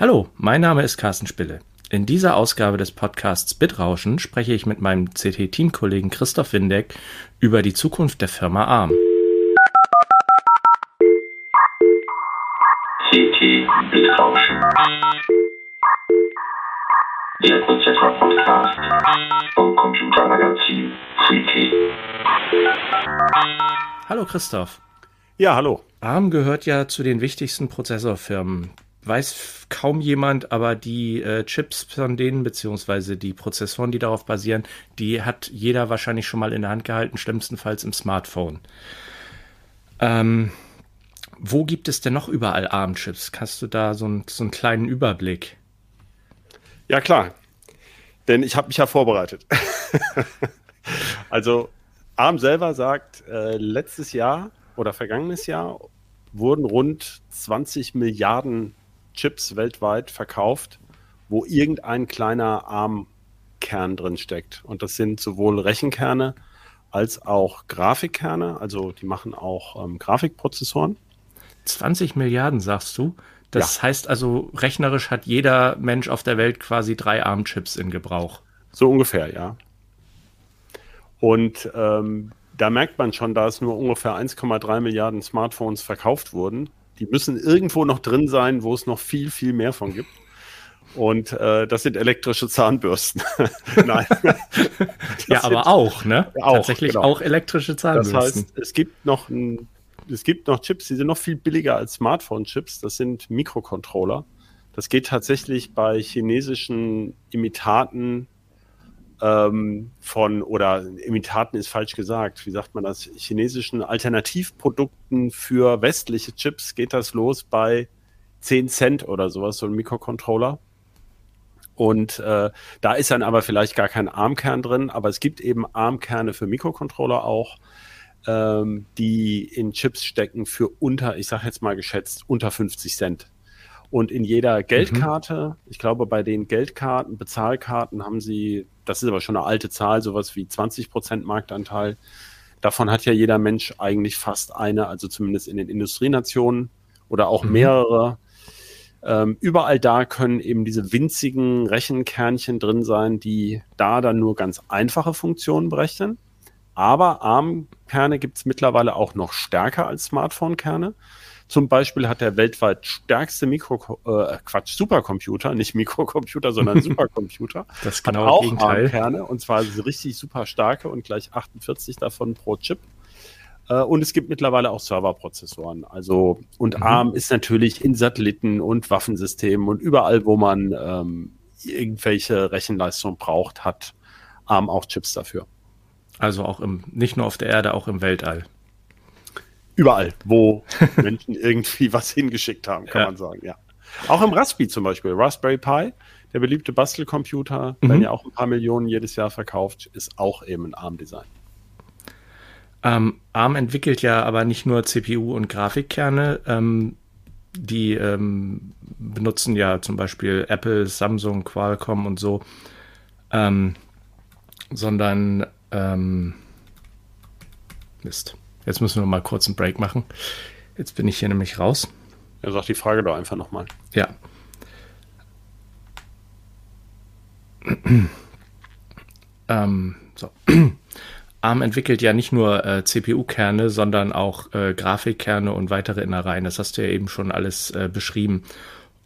Hallo, mein Name ist Carsten Spille. In dieser Ausgabe des Podcasts Bitrauschen spreche ich mit meinem CT-Teamkollegen Christoph Windeck über die Zukunft der Firma ARM. CT Bitrauschen. Der Prozessor-Podcast vom Computermagazin CT. Hallo Christoph. Ja, hallo. ARM gehört ja zu den wichtigsten Prozessorfirmen weiß kaum jemand, aber die äh, Chips von denen, beziehungsweise die Prozessoren, die darauf basieren, die hat jeder wahrscheinlich schon mal in der Hand gehalten, schlimmstenfalls im Smartphone. Ähm, wo gibt es denn noch überall ARM-Chips? Hast du da so, ein, so einen kleinen Überblick? Ja, klar. Denn ich habe mich ja vorbereitet. also ARM selber sagt, äh, letztes Jahr oder vergangenes Jahr wurden rund 20 Milliarden Chips weltweit verkauft, wo irgendein kleiner ARM-Kern drin steckt. Und das sind sowohl Rechenkerne als auch Grafikkerne. Also die machen auch ähm, Grafikprozessoren. 20 Milliarden, sagst du? Das ja. heißt also, rechnerisch hat jeder Mensch auf der Welt quasi drei ARM-Chips in Gebrauch. So ungefähr, ja. Und ähm, da merkt man schon, da es nur ungefähr 1,3 Milliarden Smartphones verkauft wurden, die müssen irgendwo noch drin sein, wo es noch viel, viel mehr von gibt. Und äh, das sind elektrische Zahnbürsten. Nein. ja, aber auch, ne? Auch, Tatsächlich genau. auch elektrische Zahnbürsten. Das heißt, es gibt noch ein, es gibt noch Chips, die sind noch viel billiger als Smartphone-Chips. Das sind Mikrocontroller. Das geht tatsächlich bei chinesischen Imitaten ähm, von, oder Imitaten ist falsch gesagt, wie sagt man das, chinesischen Alternativprodukten für westliche Chips geht das los bei 10 Cent oder sowas, so ein Mikrocontroller. Und äh, da ist dann aber vielleicht gar kein ARM-Kern drin, aber es gibt eben ARM-Kerne für Mikrocontroller auch, ähm, die in Chips stecken für unter, ich sage jetzt mal geschätzt, unter 50 Cent. Und in jeder Geldkarte, mhm. ich glaube, bei den Geldkarten, Bezahlkarten haben sie, das ist aber schon eine alte Zahl, sowas wie 20 Prozent Marktanteil. Davon hat ja jeder Mensch eigentlich fast eine, also zumindest in den Industrienationen oder auch mhm. mehrere. Ähm, überall da können eben diese winzigen Rechenkernchen drin sein, die da dann nur ganz einfache Funktionen berechnen. Aber ARM-Kerne gibt es mittlerweile auch noch stärker als Smartphone-Kerne. Zum Beispiel hat der weltweit stärkste Mikro, äh, Quatsch, Supercomputer, nicht Mikrocomputer, sondern Supercomputer. das ist genau auch Gegenteil. Kerne und zwar richtig super starke und gleich 48 davon pro Chip. Äh, und es gibt mittlerweile auch Serverprozessoren. Also, und mhm. ARM ist natürlich in Satelliten und Waffensystemen und überall, wo man ähm, irgendwelche Rechenleistung braucht, hat ARM auch Chips dafür. Also auch im, nicht nur auf der Erde, auch im Weltall. Überall, wo Menschen irgendwie was hingeschickt haben, kann ja. man sagen, ja. Auch im Raspi zum Beispiel, Raspberry Pi, der beliebte Bastelcomputer, mhm. werden ja auch ein paar Millionen jedes Jahr verkauft, ist auch eben ein ARM-Design. Ähm, ARM entwickelt ja aber nicht nur CPU und Grafikkerne, ähm, die ähm, benutzen ja zum Beispiel Apple, Samsung, Qualcomm und so, ähm, sondern ähm, Mist. Jetzt müssen wir mal kurz einen Break machen. Jetzt bin ich hier nämlich raus. Ja, sag die Frage doch einfach nochmal. Ja. ähm, so. ARM entwickelt ja nicht nur äh, CPU-Kerne, sondern auch äh, Grafikkerne und weitere Innereien. Das hast du ja eben schon alles äh, beschrieben.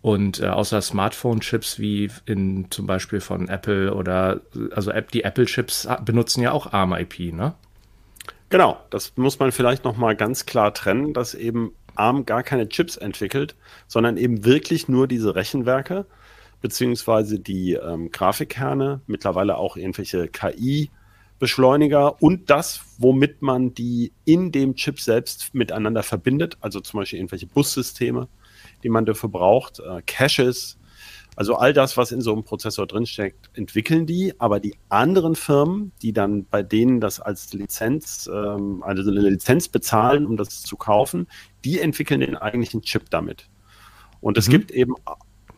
Und äh, außer Smartphone-Chips wie in zum Beispiel von Apple oder also die Apple-Chips benutzen ja auch ARM-IP, ne? Genau, das muss man vielleicht nochmal ganz klar trennen, dass eben ARM gar keine Chips entwickelt, sondern eben wirklich nur diese Rechenwerke beziehungsweise die ähm, Grafikkerne, mittlerweile auch irgendwelche KI-Beschleuniger und das, womit man die in dem Chip selbst miteinander verbindet, also zum Beispiel irgendwelche Bussysteme, die man dafür braucht, äh, Caches, also all das, was in so einem Prozessor drinsteckt, entwickeln die, aber die anderen Firmen, die dann bei denen das als Lizenz, ähm, also eine Lizenz bezahlen, um das zu kaufen, die entwickeln den eigentlichen Chip damit. Und es mhm. gibt eben,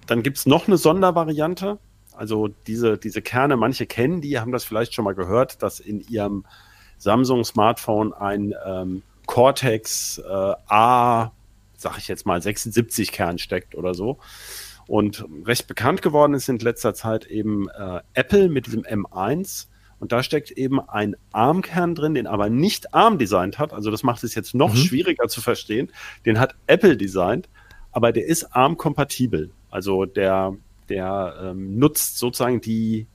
dann gibt es noch eine Sondervariante, also diese, diese Kerne, manche kennen die, haben das vielleicht schon mal gehört, dass in ihrem Samsung-Smartphone ein ähm, Cortex äh, A, sag ich jetzt mal, 76 Kern steckt oder so. Und recht bekannt geworden ist in letzter Zeit eben äh, Apple mit diesem M1. Und da steckt eben ein ARM-Kern drin, den aber nicht ARM designt hat. Also das macht es jetzt noch mhm. schwieriger zu verstehen. Den hat Apple designt, aber der ist ARM-kompatibel. Also der, der ähm, nutzt sozusagen die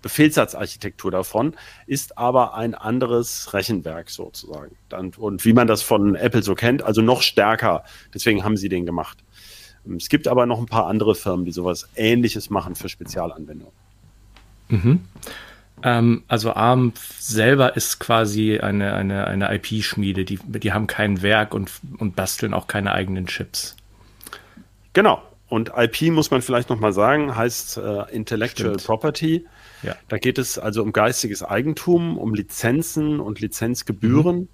Befehlssatzarchitektur davon, ist aber ein anderes Rechenwerk sozusagen. Und wie man das von Apple so kennt, also noch stärker. Deswegen haben sie den gemacht. Es gibt aber noch ein paar andere Firmen, die sowas Ähnliches machen für Spezialanwendungen. Mhm. Ähm, also ARM selber ist quasi eine, eine, eine IP-Schmiede. Die, die haben kein Werk und, und basteln auch keine eigenen Chips. Genau. Und IP muss man vielleicht nochmal sagen, heißt äh, Intellectual Stimmt. Property. Ja. Da geht es also um geistiges Eigentum, um Lizenzen und Lizenzgebühren. Mhm.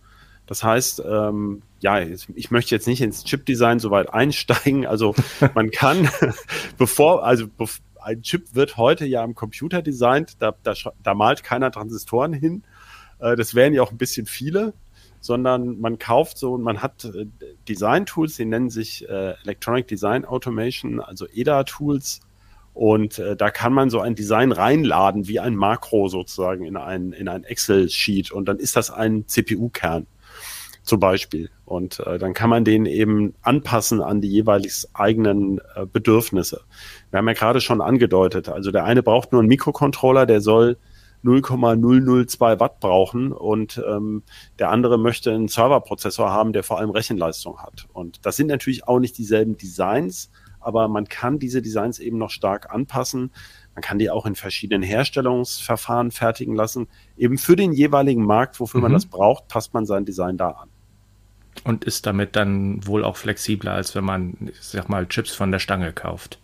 Das heißt, ähm, ja, ich möchte jetzt nicht ins Chip-Design so weit einsteigen. Also man kann, bevor, also ein Chip wird heute ja im Computer designt, da, da, da malt keiner Transistoren hin. Äh, das wären ja auch ein bisschen viele, sondern man kauft so und man hat äh, Design-Tools, die nennen sich äh, Electronic Design Automation, also EDA-Tools. Und äh, da kann man so ein Design reinladen, wie ein Makro sozusagen in ein, in ein Excel-Sheet. Und dann ist das ein CPU-Kern zum Beispiel. Und äh, dann kann man den eben anpassen an die jeweils eigenen äh, Bedürfnisse. Wir haben ja gerade schon angedeutet, also der eine braucht nur einen Mikrocontroller, der soll 0,002 Watt brauchen und ähm, der andere möchte einen Serverprozessor haben, der vor allem Rechenleistung hat. Und das sind natürlich auch nicht dieselben Designs, aber man kann diese Designs eben noch stark anpassen. Man kann die auch in verschiedenen Herstellungsverfahren fertigen lassen. Eben für den jeweiligen Markt, wofür mhm. man das braucht, passt man sein Design da an. Und ist damit dann wohl auch flexibler, als wenn man, ich sag mal, Chips von der Stange kauft.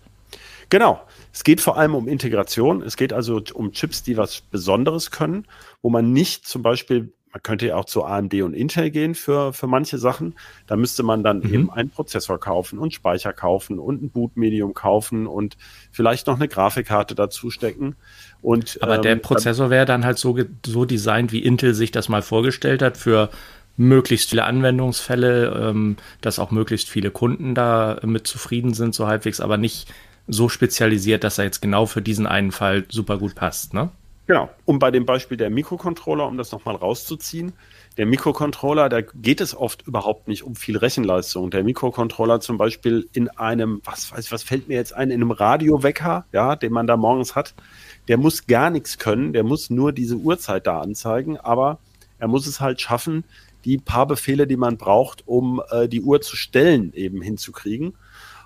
Genau. Es geht vor allem um Integration. Es geht also um Chips, die was Besonderes können, wo man nicht zum Beispiel, man könnte ja auch zu AMD und Intel gehen für, für manche Sachen. Da müsste man dann mhm. eben einen Prozessor kaufen und Speicher kaufen und ein Bootmedium kaufen und vielleicht noch eine Grafikkarte dazu stecken. Und, Aber ähm, der Prozessor wäre dann halt so, so designt, wie Intel sich das mal vorgestellt hat für möglichst viele Anwendungsfälle, ähm, dass auch möglichst viele Kunden da mit zufrieden sind, so halbwegs, aber nicht so spezialisiert, dass er jetzt genau für diesen einen Fall super gut passt, ne? Genau. Und bei dem Beispiel der Mikrocontroller, um das nochmal rauszuziehen, der Mikrocontroller, da geht es oft überhaupt nicht um viel Rechenleistung. Der Mikrocontroller zum Beispiel in einem, was weiß ich, was fällt mir jetzt ein, in einem Radiowecker, ja, den man da morgens hat, der muss gar nichts können, der muss nur diese Uhrzeit da anzeigen, aber er muss es halt schaffen, die paar Befehle, die man braucht, um äh, die Uhr zu stellen, eben hinzukriegen.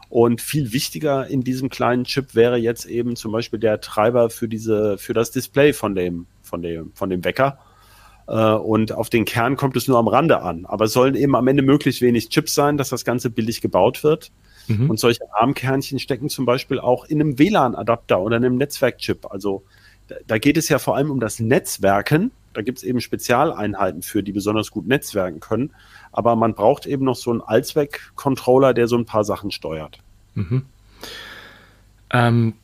Und viel wichtiger in diesem kleinen Chip wäre jetzt eben zum Beispiel der Treiber für diese, für das Display von dem, von dem, von dem Wecker. Äh, und auf den Kern kommt es nur am Rande an. Aber es sollen eben am Ende möglichst wenig Chips sein, dass das Ganze billig gebaut wird. Mhm. Und solche ARM-Kernchen stecken zum Beispiel auch in einem WLAN-Adapter oder einem Netzwerkchip. Also da geht es ja vor allem um das Netzwerken. Da gibt es eben Spezialeinheiten für, die besonders gut netzwerken können. Aber man braucht eben noch so einen Allzweck-Controller, der so ein paar Sachen steuert. Mhm. Ähm,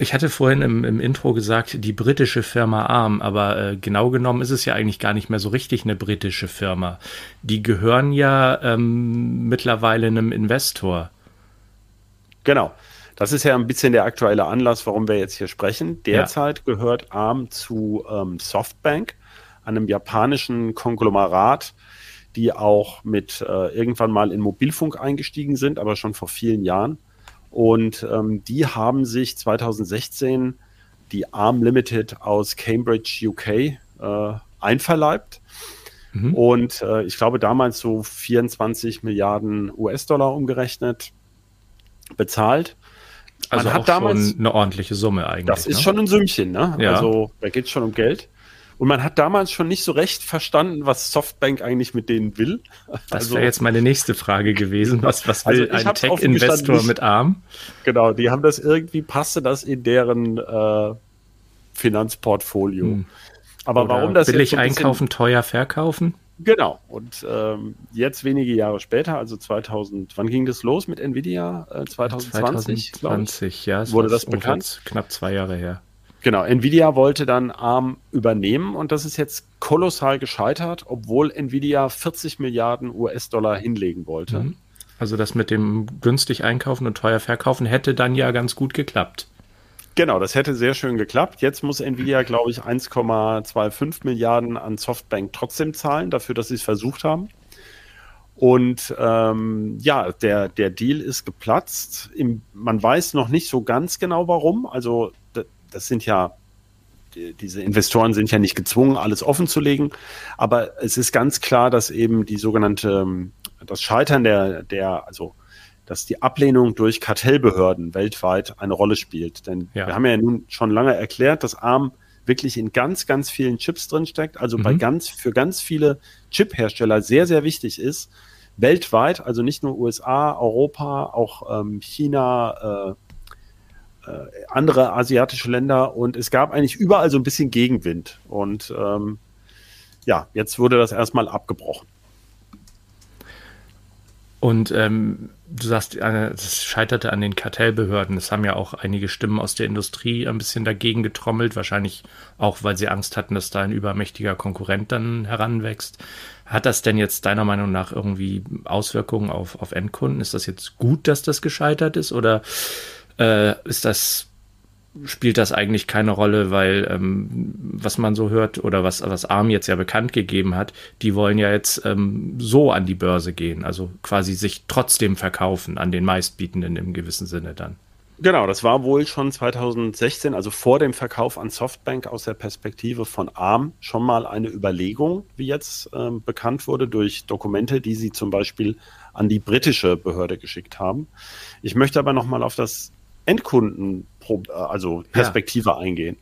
ich hatte vorhin im, im, Intro gesagt, die britische Firma ARM, aber äh, genau genommen ist es ja eigentlich gar nicht mehr so richtig eine britische Firma. Die gehören ja ähm, mittlerweile einem Investor. Genau. Das ist ja ein bisschen der aktuelle Anlass, warum wir jetzt hier sprechen. Derzeit ja. gehört ARM zu ähm, Softbank, einem japanischen Konglomerat, die auch mit äh, irgendwann mal in Mobilfunk eingestiegen sind, aber schon vor vielen Jahren. Und ähm, die haben sich 2016 die ARM Limited aus Cambridge, UK äh, einverleibt. Mhm. Und äh, ich glaube damals so 24 Milliarden US-Dollar umgerechnet bezahlt. Also Man hat damals eine ordentliche Summe eigentlich. Das ist ne? schon ein Sümmchen, ne? Ja. Also da geht es schon um Geld. Und man hat damals schon nicht so recht verstanden, was Softbank eigentlich mit denen will. Das also, wäre jetzt meine nächste Frage gewesen. Was, was will also ein Tech-Investor mit ARM? Genau, die haben das irgendwie, passte das in deren äh, Finanzportfolio. Hm. Aber Oder warum das billig so einkaufen, teuer verkaufen? Genau. Und ähm, jetzt wenige Jahre später, also 2000, wann ging das los mit Nvidia? Äh, 2020, 2020, ja. Wurde das bekannt? Knapp zwei Jahre her. Genau, Nvidia wollte dann ARM übernehmen und das ist jetzt kolossal gescheitert, obwohl Nvidia 40 Milliarden US-Dollar hinlegen wollte. Mhm. Also das mit dem günstig einkaufen und teuer verkaufen hätte dann ja ganz gut geklappt. Genau, das hätte sehr schön geklappt. Jetzt muss Nvidia, glaube ich, 1,25 Milliarden an Softbank trotzdem zahlen, dafür, dass sie es versucht haben. Und ähm, ja, der, der Deal ist geplatzt. Im, man weiß noch nicht so ganz genau warum. Also das sind ja, die, diese Investoren sind ja nicht gezwungen, alles offen zu legen. Aber es ist ganz klar, dass eben die sogenannte, das Scheitern der, der, also dass die Ablehnung durch Kartellbehörden weltweit eine Rolle spielt. Denn ja. wir haben ja nun schon lange erklärt, dass ARM wirklich in ganz, ganz vielen Chips drinsteckt, also mhm. bei ganz, für ganz viele Chip-Hersteller sehr, sehr wichtig ist, weltweit, also nicht nur USA, Europa, auch ähm, China, äh, äh, andere asiatische Länder und es gab eigentlich überall so ein bisschen Gegenwind. Und ähm, ja, jetzt wurde das erstmal abgebrochen. Und ähm, du sagst, es scheiterte an den Kartellbehörden. Es haben ja auch einige Stimmen aus der Industrie ein bisschen dagegen getrommelt, wahrscheinlich auch, weil sie Angst hatten, dass da ein übermächtiger Konkurrent dann heranwächst. Hat das denn jetzt deiner Meinung nach irgendwie Auswirkungen auf, auf Endkunden? Ist das jetzt gut, dass das gescheitert ist oder äh, ist das spielt das eigentlich keine Rolle, weil ähm, was man so hört oder was, was ARM jetzt ja bekannt gegeben hat, die wollen ja jetzt ähm, so an die Börse gehen, also quasi sich trotzdem verkaufen an den Meistbietenden im gewissen Sinne dann. Genau, das war wohl schon 2016, also vor dem Verkauf an Softbank aus der Perspektive von ARM schon mal eine Überlegung, wie jetzt ähm, bekannt wurde durch Dokumente, die sie zum Beispiel an die britische Behörde geschickt haben. Ich möchte aber nochmal auf das Endkunden, also Perspektive ja. eingehen.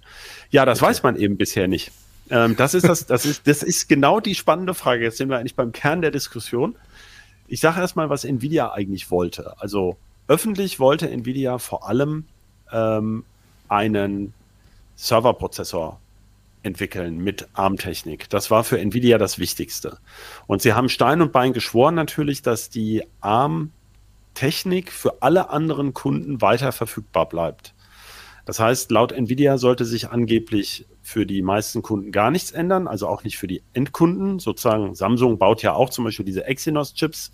Ja, das okay. weiß man eben bisher nicht. Ähm, das ist das, das ist, das ist genau die spannende Frage. Jetzt sind wir eigentlich beim Kern der Diskussion. Ich sage erstmal, was Nvidia eigentlich wollte. Also öffentlich wollte Nvidia vor allem ähm, einen Serverprozessor entwickeln mit ARM-Technik. Das war für Nvidia das Wichtigste. Und sie haben Stein und Bein geschworen natürlich, dass die ARM-Technik für alle anderen Kunden weiter verfügbar bleibt. Das heißt, laut Nvidia sollte sich angeblich für die meisten Kunden gar nichts ändern, also auch nicht für die Endkunden. Sozusagen Samsung baut ja auch zum Beispiel diese Exynos-Chips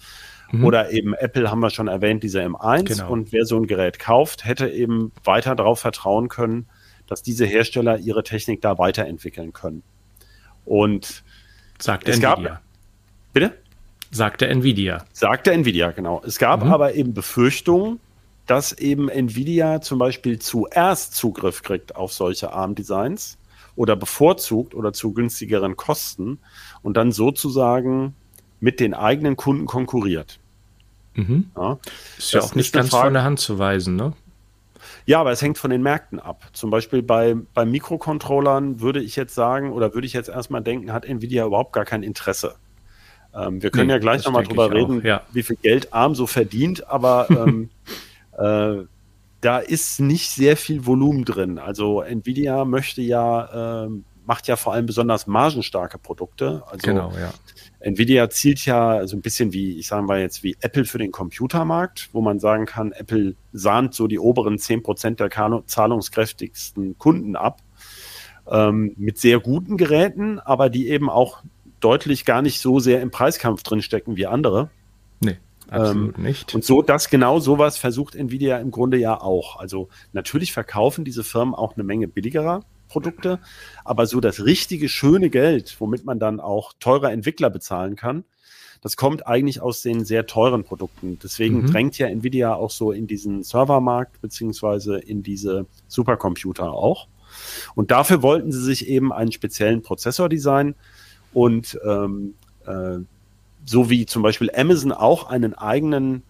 Mhm. Oder eben Apple haben wir schon erwähnt, dieser M1. Genau. Und wer so ein Gerät kauft, hätte eben weiter darauf vertrauen können, dass diese Hersteller ihre Technik da weiterentwickeln können. Und sagt es Nvidia. Gab, bitte? Sagte Nvidia. Sagte Nvidia, genau. Es gab mhm. aber eben Befürchtungen, dass eben Nvidia zum Beispiel zuerst Zugriff kriegt auf solche ARM-Designs oder bevorzugt oder zu günstigeren Kosten und dann sozusagen mit den eigenen Kunden konkurriert. Mhm. Ja, ist ja auch nicht ganz Frage, von der Hand zu weisen, ne? Ja, aber es hängt von den Märkten ab. Zum Beispiel bei, bei Mikrocontrollern würde ich jetzt sagen, oder würde ich jetzt erstmal denken, hat Nvidia überhaupt gar kein Interesse. Ähm, wir können nee, ja gleich nochmal drüber reden, auch, ja. wie viel Geld ARM so verdient, aber ähm, äh, da ist nicht sehr viel Volumen drin. Also Nvidia möchte ja, äh, macht ja vor allem besonders margenstarke Produkte. Also genau, ja. Nvidia zielt ja so ein bisschen wie, ich sage mal jetzt, wie Apple für den Computermarkt, wo man sagen kann, Apple sahnt so die oberen zehn Prozent der zahlungskräftigsten Kunden ab. Ähm, mit sehr guten Geräten, aber die eben auch deutlich gar nicht so sehr im Preiskampf drinstecken wie andere. Nee, absolut ähm, nicht. Und so, das genau sowas versucht Nvidia im Grunde ja auch. Also natürlich verkaufen diese Firmen auch eine Menge billigerer Produkte, aber so das richtige, schöne Geld, womit man dann auch teure Entwickler bezahlen kann, das kommt eigentlich aus den sehr teuren Produkten. Deswegen mhm. drängt ja Nvidia auch so in diesen Servermarkt beziehungsweise in diese Supercomputer auch. Und dafür wollten sie sich eben einen speziellen Prozessor designen und ähm, äh, so wie zum Beispiel Amazon auch einen eigenen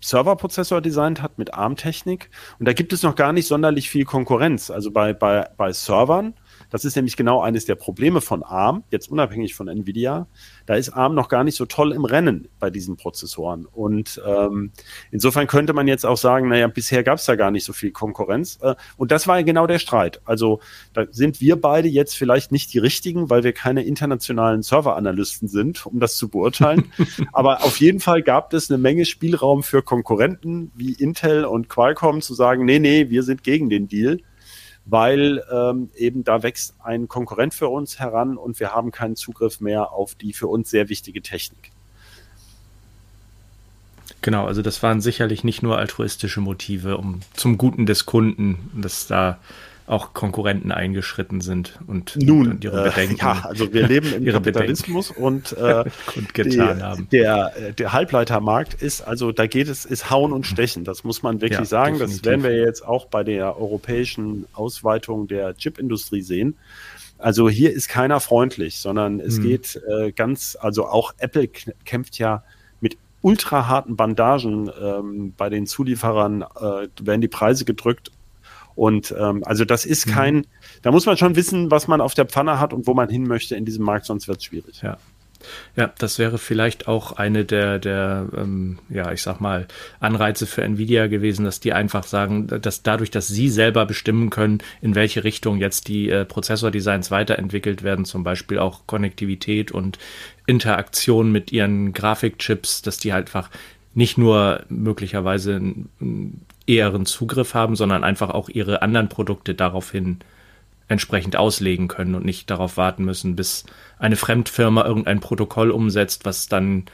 Serverprozessor designt hat mit ARM-Technik. Und da gibt es noch gar nicht sonderlich viel Konkurrenz. Also bei, bei, bei Servern das ist nämlich genau eines der Probleme von ARM, jetzt unabhängig von Nvidia. Da ist ARM noch gar nicht so toll im Rennen bei diesen Prozessoren. Und ähm, insofern könnte man jetzt auch sagen, naja, bisher gab es da gar nicht so viel Konkurrenz. Äh, und das war ja genau der Streit. Also da sind wir beide jetzt vielleicht nicht die richtigen, weil wir keine internationalen Serveranalysten sind, um das zu beurteilen. Aber auf jeden Fall gab es eine Menge Spielraum für Konkurrenten wie Intel und Qualcomm zu sagen, nee, nee, wir sind gegen den Deal weil ähm, eben da wächst ein Konkurrent für uns heran und wir haben keinen Zugriff mehr auf die für uns sehr wichtige Technik. Genau, also das waren sicherlich nicht nur altruistische Motive, um zum Guten des Kunden, dass da auch Konkurrenten eingeschritten sind und, Nun, und ihre Bedenken. Äh, ja, also wir leben im Kapitalismus und äh, getan die, haben. Der, der Halbleitermarkt ist, also da geht es, ist Hauen und Stechen. Das muss man wirklich Ja, sagen. definitiv. Das werden wir jetzt auch bei der europäischen Ausweitung der Chipindustrie sehen. Also hier ist keiner freundlich, sondern es Hm. geht äh, ganz, also auch Apple kämpft ja mit ultra harten Bandagen ähm, bei den Zulieferern, äh, werden die Preise gedrückt. Und ähm, also das ist kein, da muss man schon wissen, was man auf der Pfanne hat und wo man hin möchte in diesem Markt, sonst wird es schwierig. Ja. Ja, das wäre vielleicht auch eine der, der ähm, ja, ich sag mal, Anreize für Nvidia gewesen, dass die einfach sagen, dass dadurch, dass sie selber bestimmen können, in welche Richtung jetzt die äh, Prozessordesigns weiterentwickelt werden, zum Beispiel auch Konnektivität und Interaktion mit ihren Grafikchips, dass die halt einfach nicht nur möglicherweise einen eheren Zugriff haben, sondern einfach auch ihre anderen Produkte daraufhin entsprechend auslegen können und nicht darauf warten müssen, bis eine Fremdfirma irgendein Protokoll umsetzt, was dann,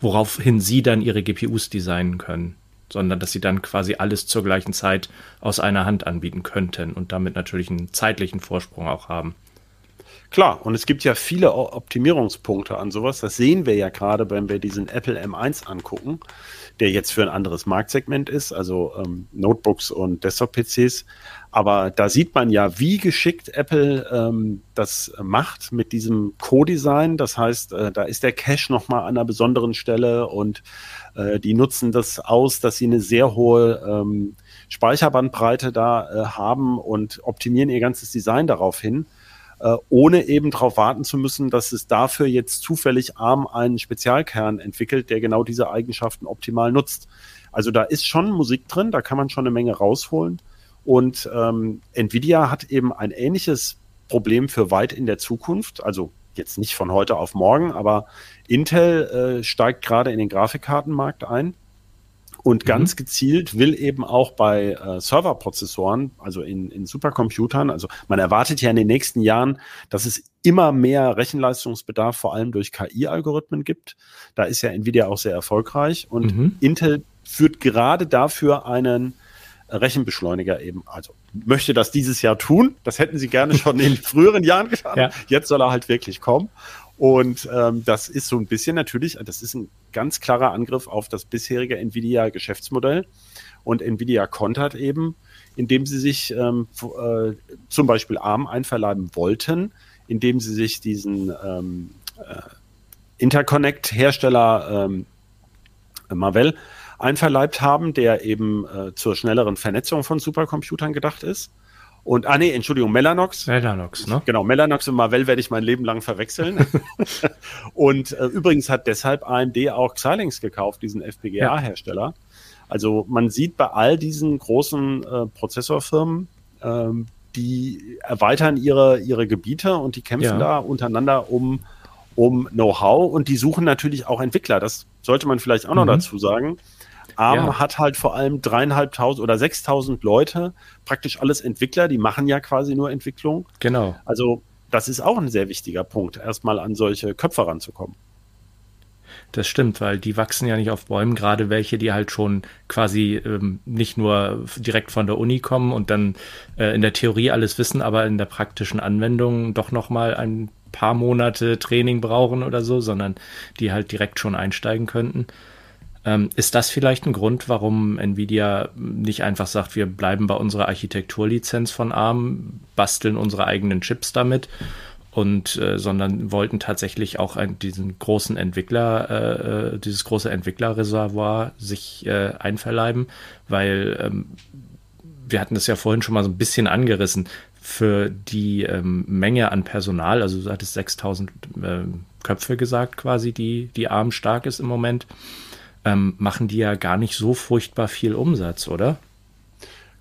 woraufhin sie dann ihre GPUs designen können, sondern dass sie dann quasi alles zur gleichen Zeit aus einer Hand anbieten könnten und damit natürlich einen zeitlichen Vorsprung auch haben. Klar, und es gibt ja viele Optimierungspunkte an sowas. Das sehen wir ja gerade, wenn wir diesen Apple M1 angucken, der jetzt für ein anderes Marktsegment ist, also ähm, Notebooks und Desktop-PCs. Aber da sieht man ja, wie geschickt Apple ähm, das macht mit diesem Co-Design. Das heißt, äh, da ist der Cache nochmal an einer besonderen Stelle und äh, die nutzen das aus, dass sie eine sehr hohe ähm, Speicherbandbreite da äh, haben und optimieren ihr ganzes Design darauf hin äh, ohne eben darauf warten zu müssen, dass es dafür jetzt zufällig ARM einen Spezialkern entwickelt, der genau diese Eigenschaften optimal nutzt. Also da ist schon Musik drin, da kann man schon eine Menge rausholen. Und ähm, Nvidia hat eben ein ähnliches Problem für weit in der Zukunft, also jetzt nicht von heute auf morgen, aber Intel äh, steigt gerade in den Grafikkartenmarkt ein. Und ganz gezielt will eben auch bei äh, Serverprozessoren, also in, in Supercomputern, also man erwartet ja in den nächsten Jahren, dass es immer mehr Rechenleistungsbedarf, vor allem durch KI-Algorithmen gibt. Da ist ja Nvidia auch sehr erfolgreich und Mhm. Intel führt gerade dafür einen Rechenbeschleuniger eben, also möchte das dieses Jahr tun. Das hätten sie gerne schon in früheren Jahren getan. Ja. Jetzt soll er halt wirklich kommen. Und ähm, das ist so ein bisschen natürlich, das ist ein ganz klarer Angriff auf das bisherige Nvidia-Geschäftsmodell. Und Nvidia kontert eben, indem sie sich ähm, äh, zum Beispiel ARM einverleiben wollten, indem sie sich diesen ähm, äh, Interconnect-Hersteller ähm, Marvell einverleibt haben, der eben äh, zur schnelleren Vernetzung von Supercomputern gedacht ist. Und, ah nee, Entschuldigung, Mellanox. Mellanox, ne? Genau, Mellanox und Marvell werde ich mein Leben lang verwechseln. und äh, übrigens hat deshalb AMD auch Xilinx gekauft, diesen FPGA-Hersteller. Also man sieht bei all diesen großen äh, Prozessorfirmen, ähm, die erweitern ihre, ihre Gebiete und die kämpfen Ja. da untereinander um, um Know-how und die suchen natürlich auch Entwickler. Das sollte man vielleicht auch noch Mhm. dazu sagen. ARM Ja. hat halt vor allem dreieinhalbtausend oder sechstausend Leute, praktisch alles Entwickler, die machen ja quasi nur Entwicklung. Genau. Also das ist auch ein sehr wichtiger Punkt, erstmal an solche Köpfe ranzukommen. Das stimmt, weil die wachsen ja nicht auf Bäumen, gerade welche, die halt schon quasi ähm, nicht nur direkt von der Uni kommen und dann äh, in der Theorie alles wissen, aber in der praktischen Anwendung doch noch mal ein paar Monate Training brauchen oder so, sondern die halt direkt schon einsteigen könnten. Ähm, ist das vielleicht ein Grund, warum Nvidia nicht einfach sagt, wir bleiben bei unserer Architekturlizenz von ARM, basteln unsere eigenen Chips damit und äh, sondern wollten tatsächlich auch ein, diesen großen Entwickler, äh, äh, dieses große Entwicklerreservoir sich äh, einverleiben, weil ähm, wir hatten das ja vorhin schon mal so ein bisschen angerissen. Für die ähm, Menge an Personal, also du hattest 6000 ähm, Köpfe gesagt quasi, die die ARM stark ist im Moment, ähm, machen die ja gar nicht so furchtbar viel Umsatz, oder?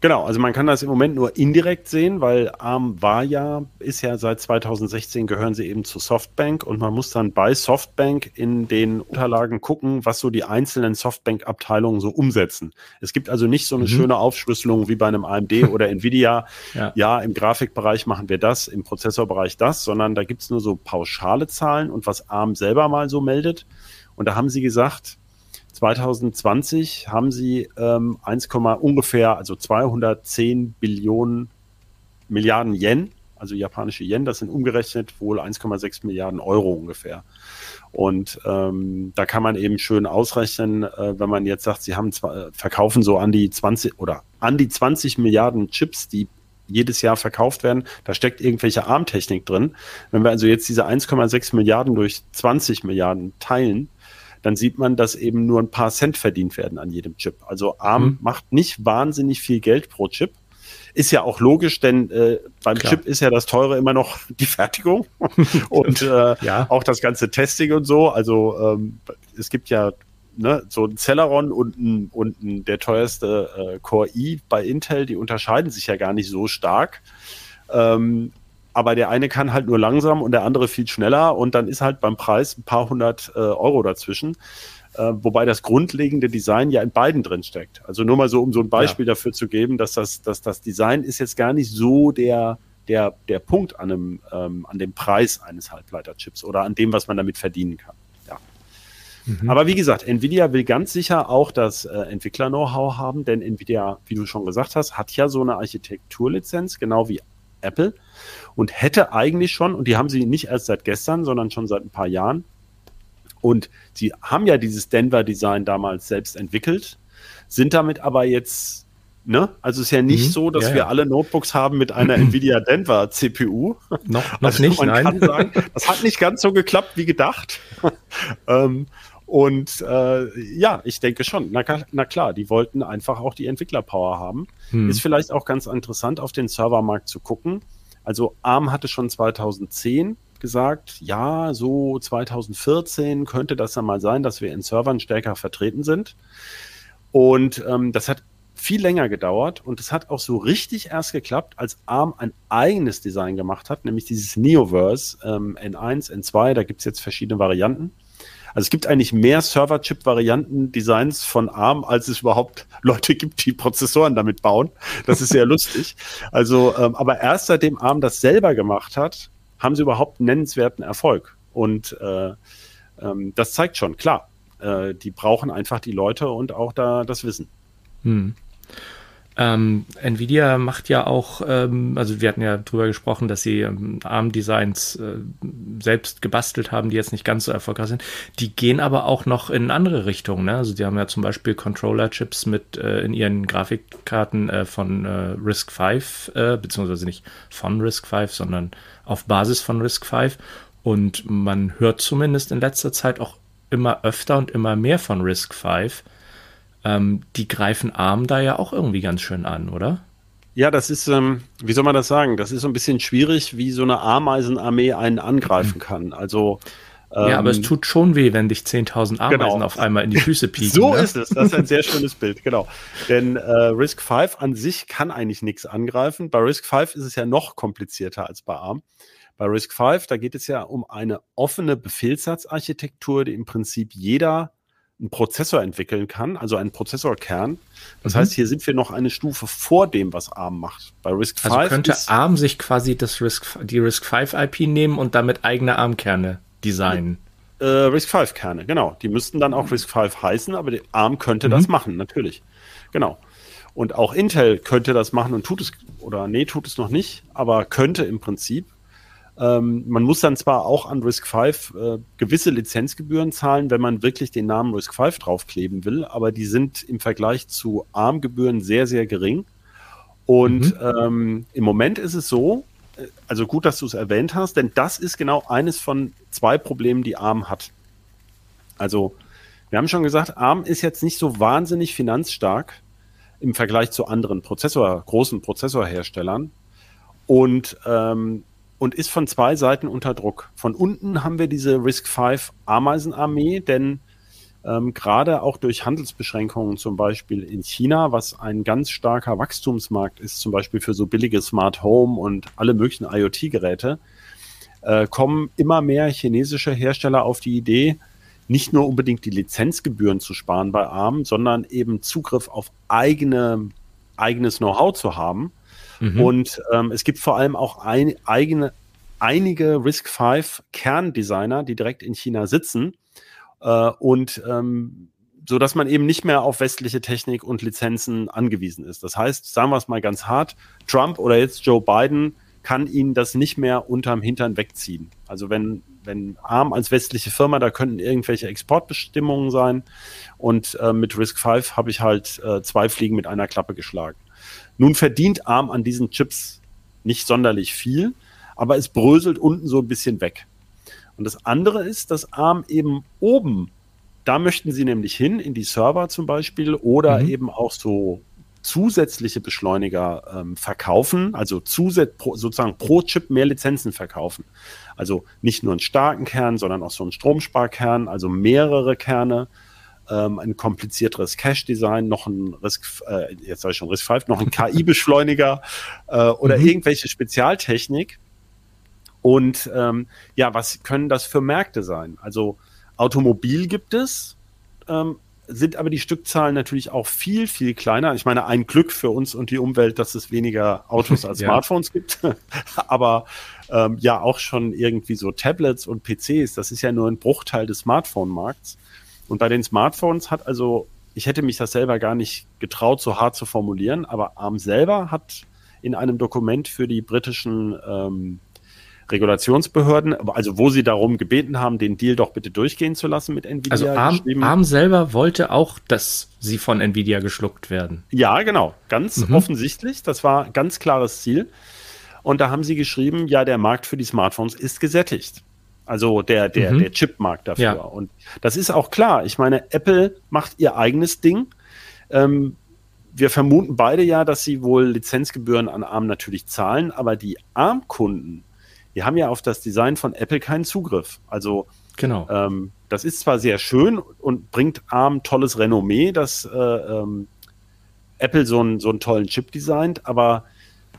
Genau, also man kann das im Moment nur indirekt sehen, weil ARM war ja, ist ja seit 2016 gehören sie eben zu Softbank und man muss dann bei Softbank in den Unterlagen gucken, was so die einzelnen Softbank-Abteilungen so umsetzen. Es gibt also nicht so eine schöne Aufschlüsselung wie bei einem AMD oder Nvidia. Ja. Ja. im Grafikbereich machen wir das, im Prozessorbereich das, sondern da gibt's nur so pauschale Zahlen und was ARM selber mal so meldet. Und da haben sie gesagt, 2020 haben sie ähm, 1, ungefähr, also 210 Billionen Milliarden Yen, also japanische Yen, das sind umgerechnet wohl 1,6 Milliarden Euro ungefähr. Und ähm, da kann man eben schön ausrechnen, äh, wenn man jetzt sagt, sie haben zwar, verkaufen so an die 20 oder an die 20 Milliarden Chips, die jedes Jahr verkauft werden, da steckt irgendwelche Armtechnik drin. Wenn wir also jetzt diese 1,6 Milliarden durch 20 Milliarden teilen, dann sieht man, dass eben nur ein paar Cent verdient werden an jedem Chip. Also ARM mhm. macht nicht wahnsinnig viel Geld pro Chip. Ist ja auch logisch, denn äh, beim Klar. Chip ist ja das Teure immer noch die Fertigung und äh, ja. auch das ganze Testing und so. Also ähm, es gibt ja ne, so ein Celeron und ein, und ein, der teuerste äh, Core i bei Intel, die unterscheiden sich ja gar nicht so stark. Ähm, aber der eine kann halt nur langsam und der andere viel schneller und dann ist halt beim Preis ein paar hundert äh, Euro dazwischen. Äh, wobei das grundlegende Design ja in beiden drin steckt. Also nur mal so, um so ein Beispiel ja. dafür zu geben, dass das, dass das Design ist jetzt gar nicht so der, der, der Punkt an, einem, ähm, an dem Preis eines Halbleiterchips oder an dem, was man damit verdienen kann. Ja. Mhm. Aber wie gesagt, Nvidia will ganz sicher auch das äh, Entwickler-Know-how haben, denn Nvidia, wie du schon gesagt hast, hat ja so eine Architekturlizenz, genau wie Apple und hätte eigentlich schon, und die haben sie nicht erst seit gestern, sondern schon seit ein paar Jahren, und sie haben ja dieses Denver-Design damals selbst entwickelt, sind damit aber jetzt, ne? Also es ist ja nicht mhm, so, dass ja, wir ja. alle Notebooks haben mit einer Nvidia Denver CPU. Noch, noch also nicht, nein. Sagen, das hat nicht ganz so geklappt wie gedacht. ähm, und äh, ja, ich denke schon. Na, na, klar, die wollten einfach auch die Entwicklerpower haben. Hm. Ist vielleicht auch ganz interessant, auf den Servermarkt zu gucken. Also ARM hatte schon 2010 gesagt, ja, so 2014 könnte das dann mal sein, dass wir in Servern stärker vertreten sind. Und ähm, das hat viel länger gedauert und es hat auch so richtig erst geklappt, als ARM ein eigenes Design gemacht hat, nämlich dieses Neoverse ähm, N1, N2, da gibt es jetzt verschiedene Varianten. Also es gibt eigentlich mehr Server-Chip-Varianten, Designs von ARM, als es überhaupt Leute gibt, die Prozessoren damit bauen. Das ist sehr lustig. Also, ähm, aber erst seitdem ARM das selber gemacht hat, haben sie überhaupt einen nennenswerten Erfolg. Und äh, ähm, das zeigt schon, klar, äh, die brauchen einfach die Leute und auch da das Wissen. Hm. Ähm, Nvidia macht ja auch, ähm, also wir hatten ja drüber gesprochen, dass sie ähm, ARM-Designs äh, selbst gebastelt haben, die jetzt nicht ganz so erfolgreich sind. Die gehen aber auch noch in andere Richtungen. Ne? Also die haben ja zum Beispiel Controller-Chips mit äh, in ihren Grafikkarten äh, von äh, RISC V, äh, beziehungsweise nicht von RISC V, sondern auf Basis von RISC V. Und man hört zumindest in letzter Zeit auch immer öfter und immer mehr von RISC V ähm, die greifen ARM da ja auch irgendwie ganz schön an, oder? Ja, das ist, ähm, wie soll man das sagen? Das ist so ein bisschen schwierig, wie so eine Ameisenarmee einen angreifen mhm. kann. Also ja, aber es ähm, tut schon weh, wenn dich 10.000 Ameisen genau. auf einmal in die Füße pieken. so ne? ist es. Das ist ein sehr schönes Bild, genau. Denn äh, Risk 5 an sich kann eigentlich nichts angreifen. Bei Risk 5 ist es ja noch komplizierter als bei ARM. Bei Risk 5, da geht es ja um eine offene Befehlssatzarchitektur, die im Prinzip jeder einen Prozessor entwickeln kann, also einen Prozessorkern. Das mhm. heißt, hier sind wir noch eine Stufe vor dem, was ARM macht. Bei RISC. Also könnte ARM sich quasi das RISC, die RISC V IP nehmen und damit eigene ARM-Kerne designen. Äh, RISC V Kerne, genau. Die müssten dann auch RISC V heißen, aber ARM könnte mhm. das machen, natürlich. Genau. Und auch Intel könnte das machen und tut es, oder nee, tut es noch nicht, aber könnte im Prinzip. Ähm, man muss dann zwar auch an Risk 5 äh, gewisse Lizenzgebühren zahlen, wenn man wirklich den Namen Risk 5 draufkleben will, aber die sind im Vergleich zu ARM-Gebühren sehr, sehr gering. Und mhm. ähm, im Moment ist es so, äh, also gut, dass du es erwähnt hast, denn das ist genau eines von zwei Problemen, die ARM hat. Also, wir haben schon gesagt, ARM ist jetzt nicht so wahnsinnig finanzstark im Vergleich zu anderen Prozessor, großen Prozessorherstellern. Und ähm, und ist von zwei Seiten unter Druck. Von unten haben wir diese Risk 5 Ameisenarmee, denn ähm, gerade auch durch Handelsbeschränkungen zum Beispiel in China, was ein ganz starker Wachstumsmarkt ist, zum Beispiel für so billige Smart Home und alle möglichen IoT-Geräte, äh, kommen immer mehr chinesische Hersteller auf die Idee, nicht nur unbedingt die Lizenzgebühren zu sparen bei ARM, sondern eben Zugriff auf eigene, eigenes Know-how zu haben Mhm. Und ähm, es gibt vor allem auch ein, eigene, einige Risk 5 Kerndesigner, die direkt in China sitzen äh, und ähm, so dass man eben nicht mehr auf westliche Technik und Lizenzen angewiesen ist. Das heißt, sagen wir es mal ganz hart, Trump oder jetzt Joe Biden kann ihnen das nicht mehr unterm Hintern wegziehen. Also wenn, wenn ARM als westliche Firma, da könnten irgendwelche Exportbestimmungen sein und äh, mit Risk 5 habe ich halt äh, zwei Fliegen mit einer Klappe geschlagen. Nun verdient ARM an diesen Chips nicht sonderlich viel, aber es bröselt unten so ein bisschen weg. Und das andere ist, dass ARM eben oben da möchten sie nämlich hin, in die Server zum Beispiel oder mhm. eben auch so zusätzliche Beschleuniger ähm, verkaufen, also zusätzlich sozusagen pro Chip mehr Lizenzen verkaufen. Also nicht nur einen starken Kern, sondern auch so einen Stromsparkern, also mehrere Kerne, ähm, ein komplizierteres Cache-Design, noch ein Risk, äh, jetzt sage ich schon Risk 5, noch ein KI-Beschleuniger äh, oder mhm. irgendwelche Spezialtechnik. Und ähm, ja, was können das für Märkte sein? Also Automobil gibt es, ähm, sind aber die Stückzahlen natürlich auch viel, viel kleiner. Ich meine, ein Glück für uns und die Umwelt, dass es weniger Autos als ja. Smartphones gibt. aber ähm, ja, auch schon irgendwie so Tablets und PCs, das ist ja nur ein Bruchteil des Smartphone-Markts. Und bei den Smartphones hat also, ich hätte mich das selber gar nicht getraut, so hart zu formulieren, aber ARM selber hat in einem Dokument für die britischen ähm, Regulationsbehörden, also wo sie darum gebeten haben, den Deal doch bitte durchgehen zu lassen mit Nvidia. Also ARM, ARM selber wollte auch, dass sie von Nvidia geschluckt werden. Ja, genau, ganz mhm. offensichtlich. Das war ganz klares Ziel. Und da haben sie geschrieben, ja, der Markt für die Smartphones ist gesättigt. Also der, der, mhm. der Chipmarkt dafür. Ja. Und das ist auch klar. Ich meine, Apple macht ihr eigenes Ding. Ähm, wir vermuten beide ja, dass sie wohl Lizenzgebühren an ARM natürlich zahlen, aber die ARM-Kunden, die haben ja auf das Design von Apple keinen Zugriff. Also genau. Ähm, das ist zwar sehr schön und bringt ARM tolles Renommee, dass äh, ähm, Apple so, ein, so einen tollen Chip designt, aber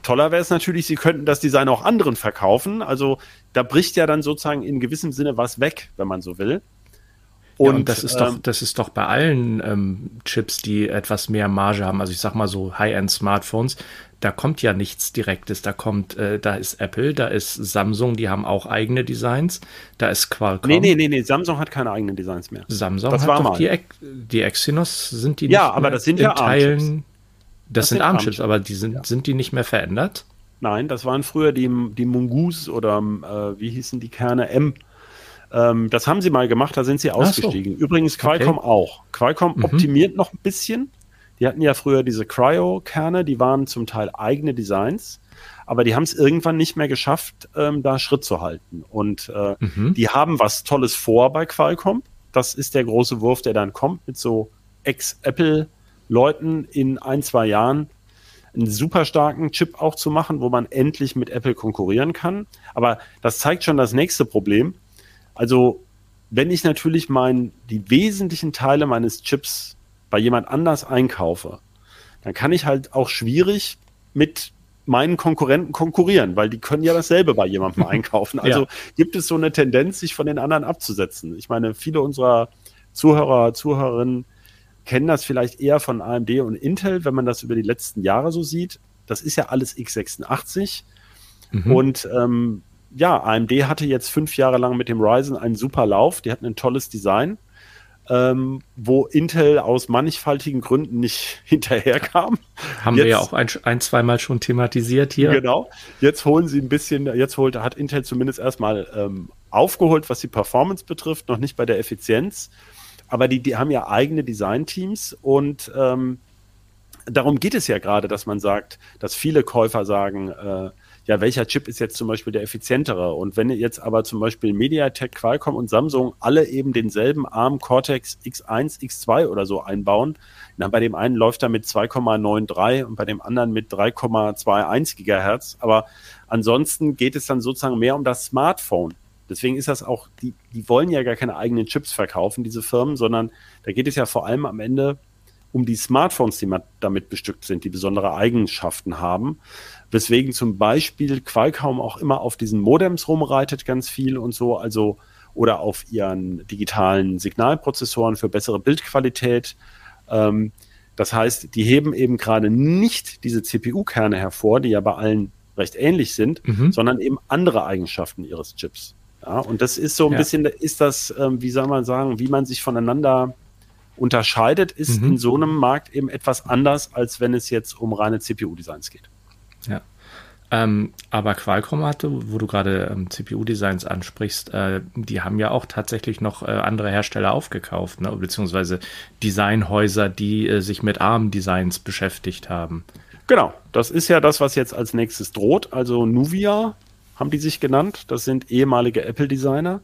toller wäre es natürlich, sie könnten das Design auch anderen verkaufen. Also da bricht ja dann sozusagen in gewissem Sinne was weg, wenn man so will. Und, ja, das ist ähm, doch, das ist doch bei allen ähm, Chips, die etwas mehr Marge haben. Also ich sag mal so High-End-Smartphones, da kommt ja nichts Direktes. Da kommt, äh, da ist Apple, da ist Samsung, die haben auch eigene Designs. Da ist Qualcomm. Nee, nee, nee, nee, Samsung hat keine eigenen Designs mehr. Samsung das hat war doch mal. die, die Exynos, sind die nicht Ja, aber das sind ja Teilen. Das, das, sind ARM-Chips, aber die sind, ja. sind die nicht mehr verändert? Nein, das waren früher die, die Mongoose oder äh, wie hießen die Kerne M. Ähm, das haben sie mal gemacht, da sind sie ausgestiegen. So. Übrigens Qualcomm okay. auch. Qualcomm mhm. optimiert noch ein bisschen, die hatten ja früher diese Cryo-Kerne, die waren zum Teil eigene Designs, aber die haben es irgendwann nicht mehr geschafft, ähm, da Schritt zu halten. Und äh, mhm. die haben was Tolles vor bei Qualcomm. Das ist der große Wurf, der dann kommt mit so Ex-Apple-Leuten in ein, zwei Jahren einen super starken Chip auch zu machen, wo man endlich mit Apple konkurrieren kann. Aber das zeigt schon das nächste Problem. Also, wenn ich natürlich mein, die wesentlichen Teile meines Chips bei jemand anders einkaufe, dann kann ich halt auch schwierig mit meinen Konkurrenten konkurrieren, weil die können ja dasselbe bei jemandem einkaufen. Also ja. gibt es so eine Tendenz, sich von den anderen abzusetzen. Ich meine, viele unserer Zuhörer, Zuhörerinnen kennen das vielleicht eher von AMD und Intel, wenn man das über die letzten Jahre so sieht. Das ist ja alles x86. Mhm. Und ähm, ja, AMD hatte jetzt fünf Jahre lang mit dem Ryzen einen super Lauf. Die hatten ein tolles Design ähm, wo Intel aus mannigfaltigen Gründen nicht hinterherkam. Haben jetzt, wir ja auch ein, ein zweimal schon thematisiert hier. Genau. Jetzt holen sie ein bisschen, jetzt holt, hat Intel zumindest erstmal ähm, aufgeholt, was die Performance betrifft, noch nicht bei der Effizienz. Aber die, die haben ja eigene Designteams und ähm, darum geht es ja gerade, dass man sagt, dass viele Käufer sagen, äh, ja, welcher Chip ist jetzt zum Beispiel der effizientere? Und wenn jetzt aber zum Beispiel MediaTek, Qualcomm und Samsung alle eben denselben ARM Cortex X1, X2 oder so einbauen, dann bei dem einen läuft er mit 2,93 und bei dem anderen mit 3,21 Gigahertz. Aber ansonsten geht es dann sozusagen mehr um das Smartphone. Deswegen ist das auch, die, die wollen ja gar keine eigenen Chips verkaufen, diese Firmen, sondern da geht es ja vor allem am Ende um die Smartphones, die damit bestückt sind, die besondere Eigenschaften haben weswegen zum Beispiel Qualcomm auch immer auf diesen Modems rumreitet ganz viel und so, also oder auf ihren digitalen Signalprozessoren für bessere Bildqualität. Ähm, das heißt, die heben eben gerade nicht diese CPU-Kerne hervor, die ja bei allen recht ähnlich sind, mhm. sondern eben andere Eigenschaften ihres Chips. Ja, und das ist so ein ja. bisschen, ist das, ähm, wie soll man sagen, wie man sich voneinander unterscheidet, ist Mhm. in so einem Markt eben etwas anders, als wenn es jetzt um reine CPU-Designs geht. Ja. Ähm, aber Qualcomm hatte, wo du gerade ähm, CPU-Designs ansprichst, äh, die haben ja auch tatsächlich noch äh, andere Hersteller aufgekauft, ne? beziehungsweise Designhäuser, die äh, sich mit ARM-Designs beschäftigt haben. Genau, das ist ja das, was jetzt als nächstes droht. Also Nuvia haben die sich genannt. Das sind ehemalige Apple-Designer.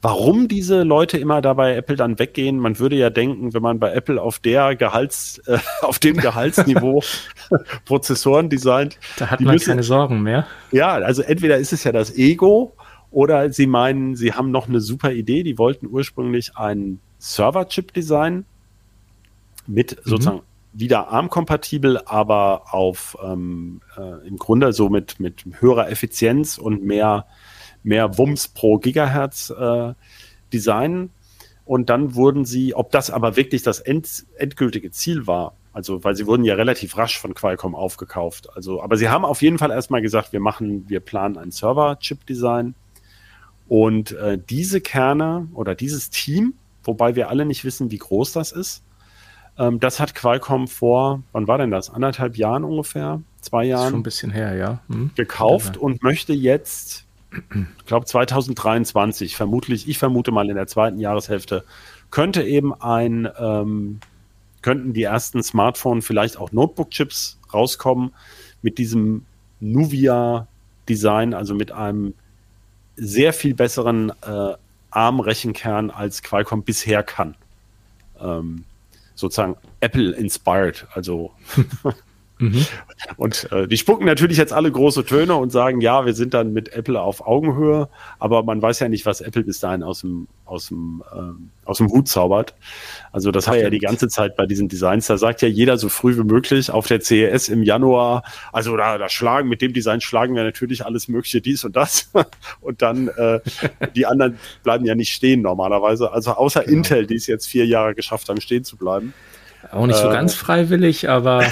Warum diese Leute immer da bei Apple dann weggehen? Man würde ja denken, wenn man bei Apple auf der Gehalts, äh, auf dem Gehaltsniveau Prozessoren designt, Da hat man müssen- keine Sorgen mehr. ja, also entweder ist es ja das Ego oder sie meinen, sie haben noch eine super Idee. Die wollten ursprünglich einen Server-Chip designen mit sozusagen wieder ARM-kompatibel, aber auf ähm, äh, im Grunde so mit, mit höherer Effizienz und mehr, mehr Wumms pro Gigahertz äh, designen. Und dann wurden sie, ob das aber wirklich das end, endgültige Ziel war, also weil sie wurden ja relativ rasch von Qualcomm aufgekauft. Also, aber sie haben auf jeden Fall erstmal gesagt, wir machen, wir planen ein Server-Chip-Design. Und äh, diese Kerne oder dieses Team, wobei wir alle nicht wissen, wie groß das ist, ähm, das hat Qualcomm vor, wann war denn das? Anderthalb Jahren ungefähr? Zwei Jahren? schon ein bisschen her, ja. Hm? gekauft und möchte jetzt, ich glaube 2023, vermutlich, ich vermute mal in der zweiten Jahreshälfte, könnte eben ein, ähm, könnten die ersten Smartphone, vielleicht auch Notebook-Chips rauskommen mit diesem Nuvia-Design, also mit einem sehr viel besseren äh, ARM-Rechenkern, als Qualcomm bisher kann. Ähm, sozusagen Apple-inspired, also Mhm. und äh, die spucken natürlich jetzt alle große Töne und sagen, ja, wir sind dann mit Apple auf Augenhöhe, aber man weiß ja nicht, was Apple bis dahin aus dem, aus dem, ähm, aus dem Hut zaubert. Also das hat ja die ganze Zeit bei diesen Designs, da sagt ja jeder so früh wie möglich auf der CES im Januar, also da, da schlagen, mit dem Design schlagen wir natürlich alles mögliche, dies und das. und dann äh, die anderen bleiben ja nicht stehen normalerweise. Also außer Genau. Intel, die es jetzt vier Jahre geschafft haben, stehen zu bleiben. Auch nicht so Äh, ganz freiwillig, aber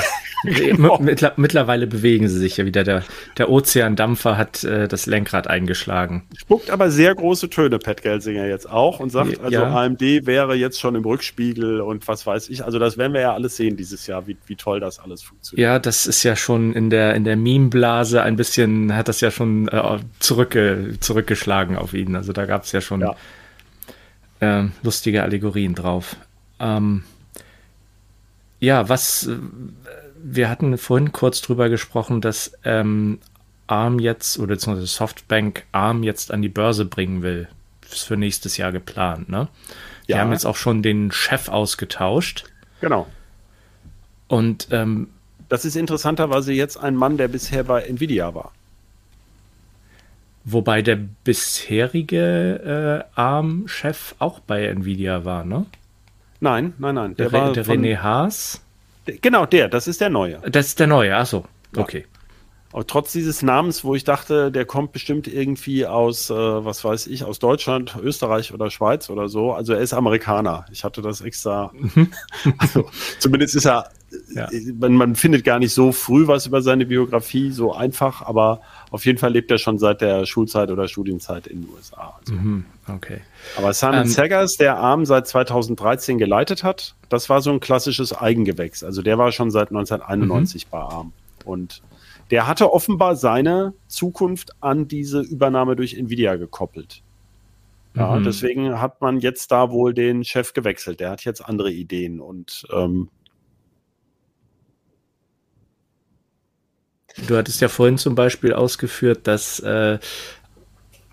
mittler mittlerweile bewegen sie sich ja wieder. Der, der Ozeandampfer hat äh, das Lenkrad eingeschlagen. Spuckt aber sehr große Töne, Pat Gelsinger jetzt auch und sagt, Ja. also AMD wäre jetzt schon im Rückspiegel und was weiß ich. Also das werden wir ja alles sehen dieses Jahr, wie, wie toll das alles funktioniert. Ja, das ist ja schon in der, in der Meme-Blase ein bisschen, hat das ja schon äh, zurückge zurückgeschlagen auf ihn. Also da gab es ja schon Ja. äh, lustige Allegorien drauf. Ähm, ja, was, äh, wir hatten vorhin kurz drüber gesprochen, dass ähm, ARM jetzt, oder beziehungsweise Softbank ARM jetzt an die Börse bringen will. Ist für nächstes Jahr geplant, ne? Die Ja. haben jetzt auch schon den Chef ausgetauscht. Genau. Und ähm, Das ist interessanterweise jetzt ein Mann, der bisher bei Nvidia war. Wobei der bisherige äh, ARM-Chef auch bei Nvidia war, ne? Nein, nein, nein. Der, Der, war der von, René Haas. Genau, der, das ist der Neue. Das ist der neue, achso. Okay. Aber trotz dieses Namens, wo ich dachte, der kommt bestimmt irgendwie aus, äh, was weiß ich, aus Deutschland, Österreich oder Schweiz oder so. Also er ist Amerikaner. Ich hatte das extra. also, zumindest ist er, Ja. man, man findet gar nicht so früh was über seine Biografie, so einfach, aber auf jeden Fall lebt er schon seit der Schulzeit oder Studienzeit in den USA. Also. Mhm. Okay. Aber Simon Ähm, Saggers, der ARM seit 2013 geleitet hat, das war so ein klassisches Eigengewächs. Also der war schon seit 1991 bei ARM. Und der hatte offenbar seine Zukunft an diese Übernahme durch Nvidia gekoppelt. Ja, Mhm. deswegen hat man jetzt da wohl den Chef gewechselt. Der hat jetzt andere Ideen und ähm, Du hattest ja vorhin zum Beispiel ausgeführt, dass äh,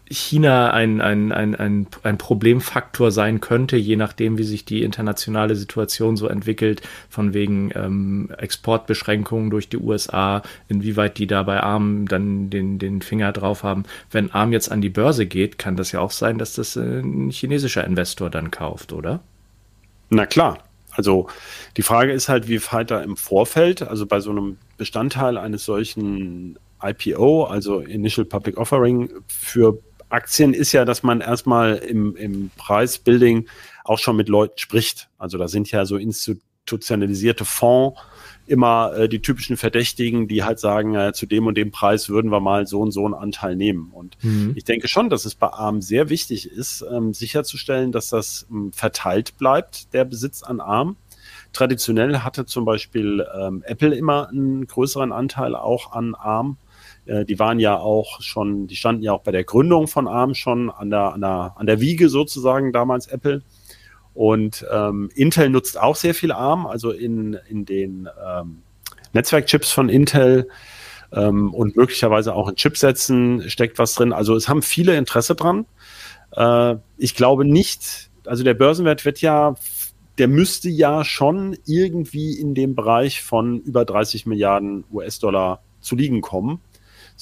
China ein, ein, ein, ein, ein Problemfaktor sein könnte, je nachdem, wie sich die internationale Situation so entwickelt, von wegen ähm, Exportbeschränkungen durch die USA, inwieweit die da bei ARM dann den, den Finger drauf haben. Wenn ARM jetzt an die Börse geht, kann das ja auch sein, dass das äh, ein chinesischer Investor dann kauft, oder? Na klar. Also die Frage ist halt, wie weit da im Vorfeld, also bei so einem Bestandteil eines solchen IPO, also Initial Public Offering für Aktien ist ja, dass man erstmal im, im Preisbuilding auch schon mit Leuten spricht. Also da sind ja so institutionalisierte Fonds, immer äh, die typischen Verdächtigen, die halt sagen, äh, zu dem und dem Preis würden wir mal so und so einen Anteil nehmen. Und mhm. ich denke schon, dass es bei ARM sehr wichtig ist, ähm, sicherzustellen, dass das ähm, verteilt bleibt, der Besitz an ARM. Traditionell hatte zum Beispiel ähm, Apple immer einen größeren Anteil auch an ARM. Äh, die waren ja auch schon, die standen ja auch bei der Gründung von ARM schon an der, an der, an der Wiege sozusagen damals Apple. Und ähm, Intel nutzt auch sehr viel ARM, also in, in den ähm, Netzwerkchips von Intel ähm, und möglicherweise auch in Chipsätzen steckt was drin. Also es haben viele Interesse dran. Äh, ich glaube nicht, also der Börsenwert wird ja, der müsste ja schon irgendwie in dem Bereich von über 30 Milliarden US-Dollar zu liegen kommen.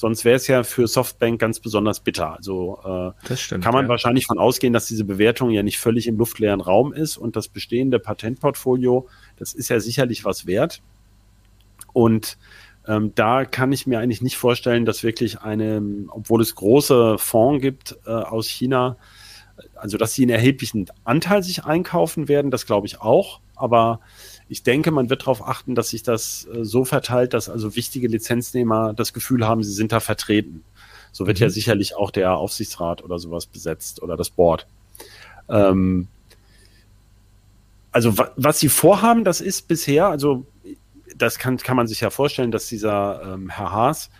Sonst wäre es ja für Softbank ganz besonders bitter. Also äh, stimmt, kann man ja. wahrscheinlich von ausgehen, dass diese Bewertung ja nicht völlig im luftleeren Raum ist und das bestehende Patentportfolio, das ist ja sicherlich was wert. Und ähm, da kann ich mir eigentlich nicht vorstellen, dass wirklich eine, obwohl es große Fonds gibt äh, aus China, also dass sie einen erheblichen Anteil sich einkaufen werden, das glaube ich auch. Aber ich denke, man wird darauf achten, dass sich das äh, so verteilt, dass also wichtige Lizenznehmer das Gefühl haben, sie sind da vertreten. So wird mhm. ja sicherlich auch der Aufsichtsrat oder sowas besetzt oder das Board. Ähm, also was sie vorhaben, das ist bisher, also das kann, kann man sich ja vorstellen, dass dieser ähm, Herr Haas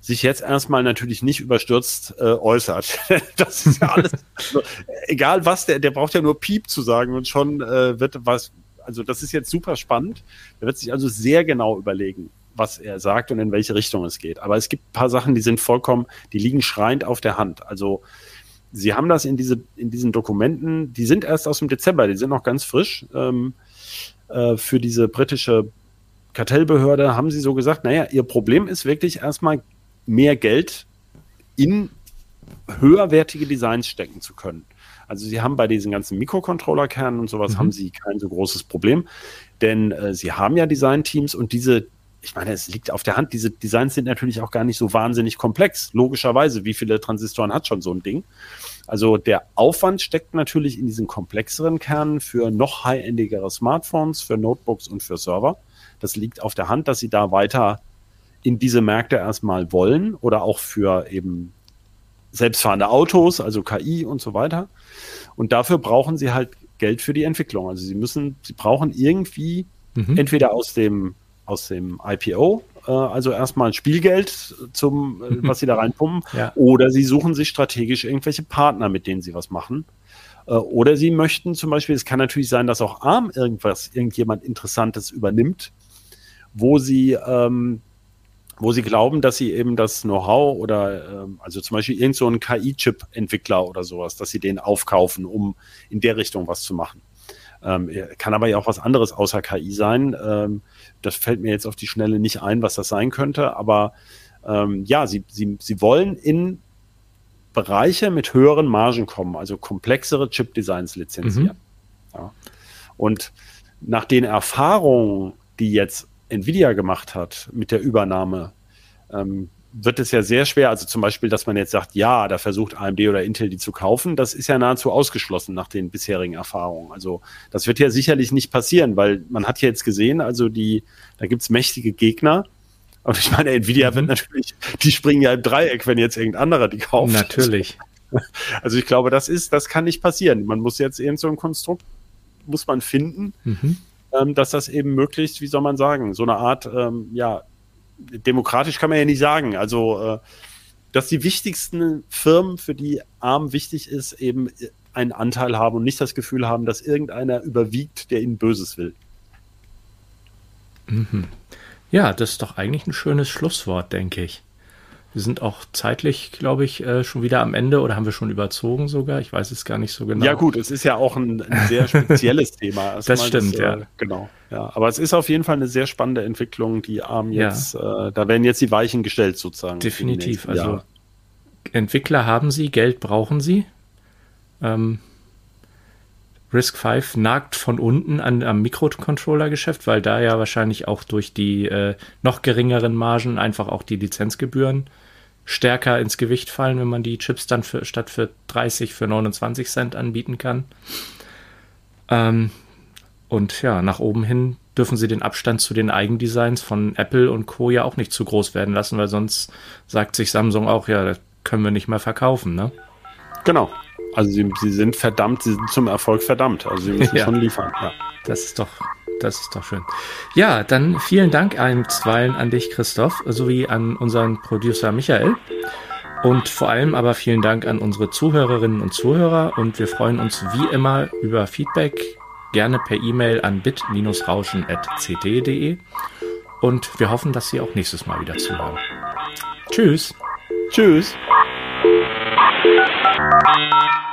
sich jetzt erstmal natürlich nicht überstürzt äh, äußert. das ist ja alles, also, egal was, der, der braucht ja nur Piep zu sagen und schon äh, wird was, also das ist jetzt super spannend. Er wird sich also sehr genau überlegen, was er sagt und in welche Richtung es geht. Aber es gibt ein paar Sachen, die sind vollkommen, die liegen schreiend auf der Hand. Also Sie haben das in, diese, in diesen Dokumenten, die sind erst aus dem Dezember, die sind noch ganz frisch. Ähm, äh, für diese britische Kartellbehörde haben Sie so gesagt, naja, Ihr Problem ist wirklich erstmal mehr Geld in höherwertige Designs stecken zu können. Also sie haben bei diesen ganzen Mikrocontroller-Kernen und sowas mhm. haben sie kein so großes Problem, denn äh, sie haben ja Design-Teams und diese ich meine, es liegt auf der Hand, diese Designs sind natürlich auch gar nicht so wahnsinnig komplex. Logischerweise, wie viele Transistoren hat schon so ein Ding? Also der Aufwand steckt natürlich in diesen komplexeren Kernen für noch high-endigere Smartphones, für Notebooks und für Server. Das liegt auf der Hand, dass sie da weiter in diese Märkte erstmal wollen oder auch für eben selbstfahrende Autos, also KI und so weiter. Und dafür brauchen sie halt Geld für die Entwicklung. Also sie müssen, sie brauchen irgendwie mhm. entweder aus dem, aus dem IPO, äh, also erstmal Spielgeld zum, äh, was sie da reinpumpen, ja. oder sie suchen sich strategisch irgendwelche Partner, mit denen sie was machen. Äh, oder sie möchten zum Beispiel, es kann natürlich sein, dass auch ARM irgendwas, irgendjemand Interessantes übernimmt, wo sie ähm, wo sie glauben, dass sie eben das Know-how oder ähm, also zum Beispiel irgend so KI-Chip-Entwickler oder sowas, dass sie den aufkaufen, um in der Richtung was zu machen. Ähm, kann aber ja auch was anderes außer KI sein. Ähm, das fällt mir jetzt auf die Schnelle nicht ein, was das sein könnte. Aber ähm, ja, sie, sie, sie wollen in Bereiche mit höheren Margen kommen, also komplexere Chip-Designs lizenzieren. Mhm. Ja. Und nach den Erfahrungen, die jetzt Nvidia gemacht hat mit der Übernahme, ähm, wird es ja sehr schwer, also zum Beispiel, dass man jetzt sagt, ja, da versucht AMD oder Intel die zu kaufen, das ist ja nahezu ausgeschlossen nach den bisherigen Erfahrungen. Also das wird ja sicherlich nicht passieren, weil man hat ja jetzt gesehen, also die, da gibt's mächtige Gegner. Und ich meine, Nvidia mhm. wird natürlich, die springen ja im Dreieck, wenn jetzt irgendein anderer die kauft. Natürlich. Also ich glaube, das ist, das kann nicht passieren. Man muss jetzt irgend so ein Konstrukt, muss man finden, mhm ähm, dass das eben möglichst, wie soll man sagen, so eine Art, ähm, ja, demokratisch kann man ja nicht sagen. Also, äh, dass die wichtigsten Firmen, für die Arm wichtig ist, eben einen Anteil haben und nicht das Gefühl haben, dass irgendeiner überwiegt, der ihnen Böses will. Mhm. Ja, das ist doch eigentlich ein schönes Schlusswort, denke ich. Wir sind auch zeitlich, glaube ich, äh, schon wieder am Ende oder haben wir schon überzogen sogar? Ich weiß es gar nicht so genau. Ja gut, es ist ja auch ein, ein sehr spezielles Thema. Das mal stimmt, das, äh, ja. Genau. Ja, aber es ist auf jeden Fall eine sehr spannende Entwicklung, die ARM jetzt, ja. äh, da werden jetzt die Weichen gestellt sozusagen. Definitiv. Also. Entwickler haben sie, Geld brauchen sie. Ähm, Risk 5 nagt von unten an, am Mikrocontroller-Geschäft, weil da ja wahrscheinlich auch durch die äh, noch geringeren Margen einfach auch die Lizenzgebühren stärker ins Gewicht fallen, wenn man die Chips dann für, statt für 30 für 29 Cent anbieten kann. Ähm, und ja, nach oben hin dürfen sie den Abstand zu den Eigendesigns von Apple und Co. ja auch nicht zu groß werden lassen, weil sonst sagt sich Samsung auch, ja, das können wir nicht mehr verkaufen, ne? Genau. Also sie, sie sind verdammt, sie sind zum Erfolg verdammt. Also sie müssen Ja. schon liefern. Ja. Das ist doch, das ist doch schön. Ja, dann vielen Dank einstweilen an dich, Christoph, sowie an unseren Producer Michael. Und vor allem aber vielen Dank an unsere Zuhörerinnen und Zuhörer. Und wir freuen uns wie immer über Feedback, gerne per E-Mail an bit-rauschen.ct.de. Und wir hoffen, dass Sie auch nächstes Mal wieder zuhören. Tschüss. Tschüss. thank you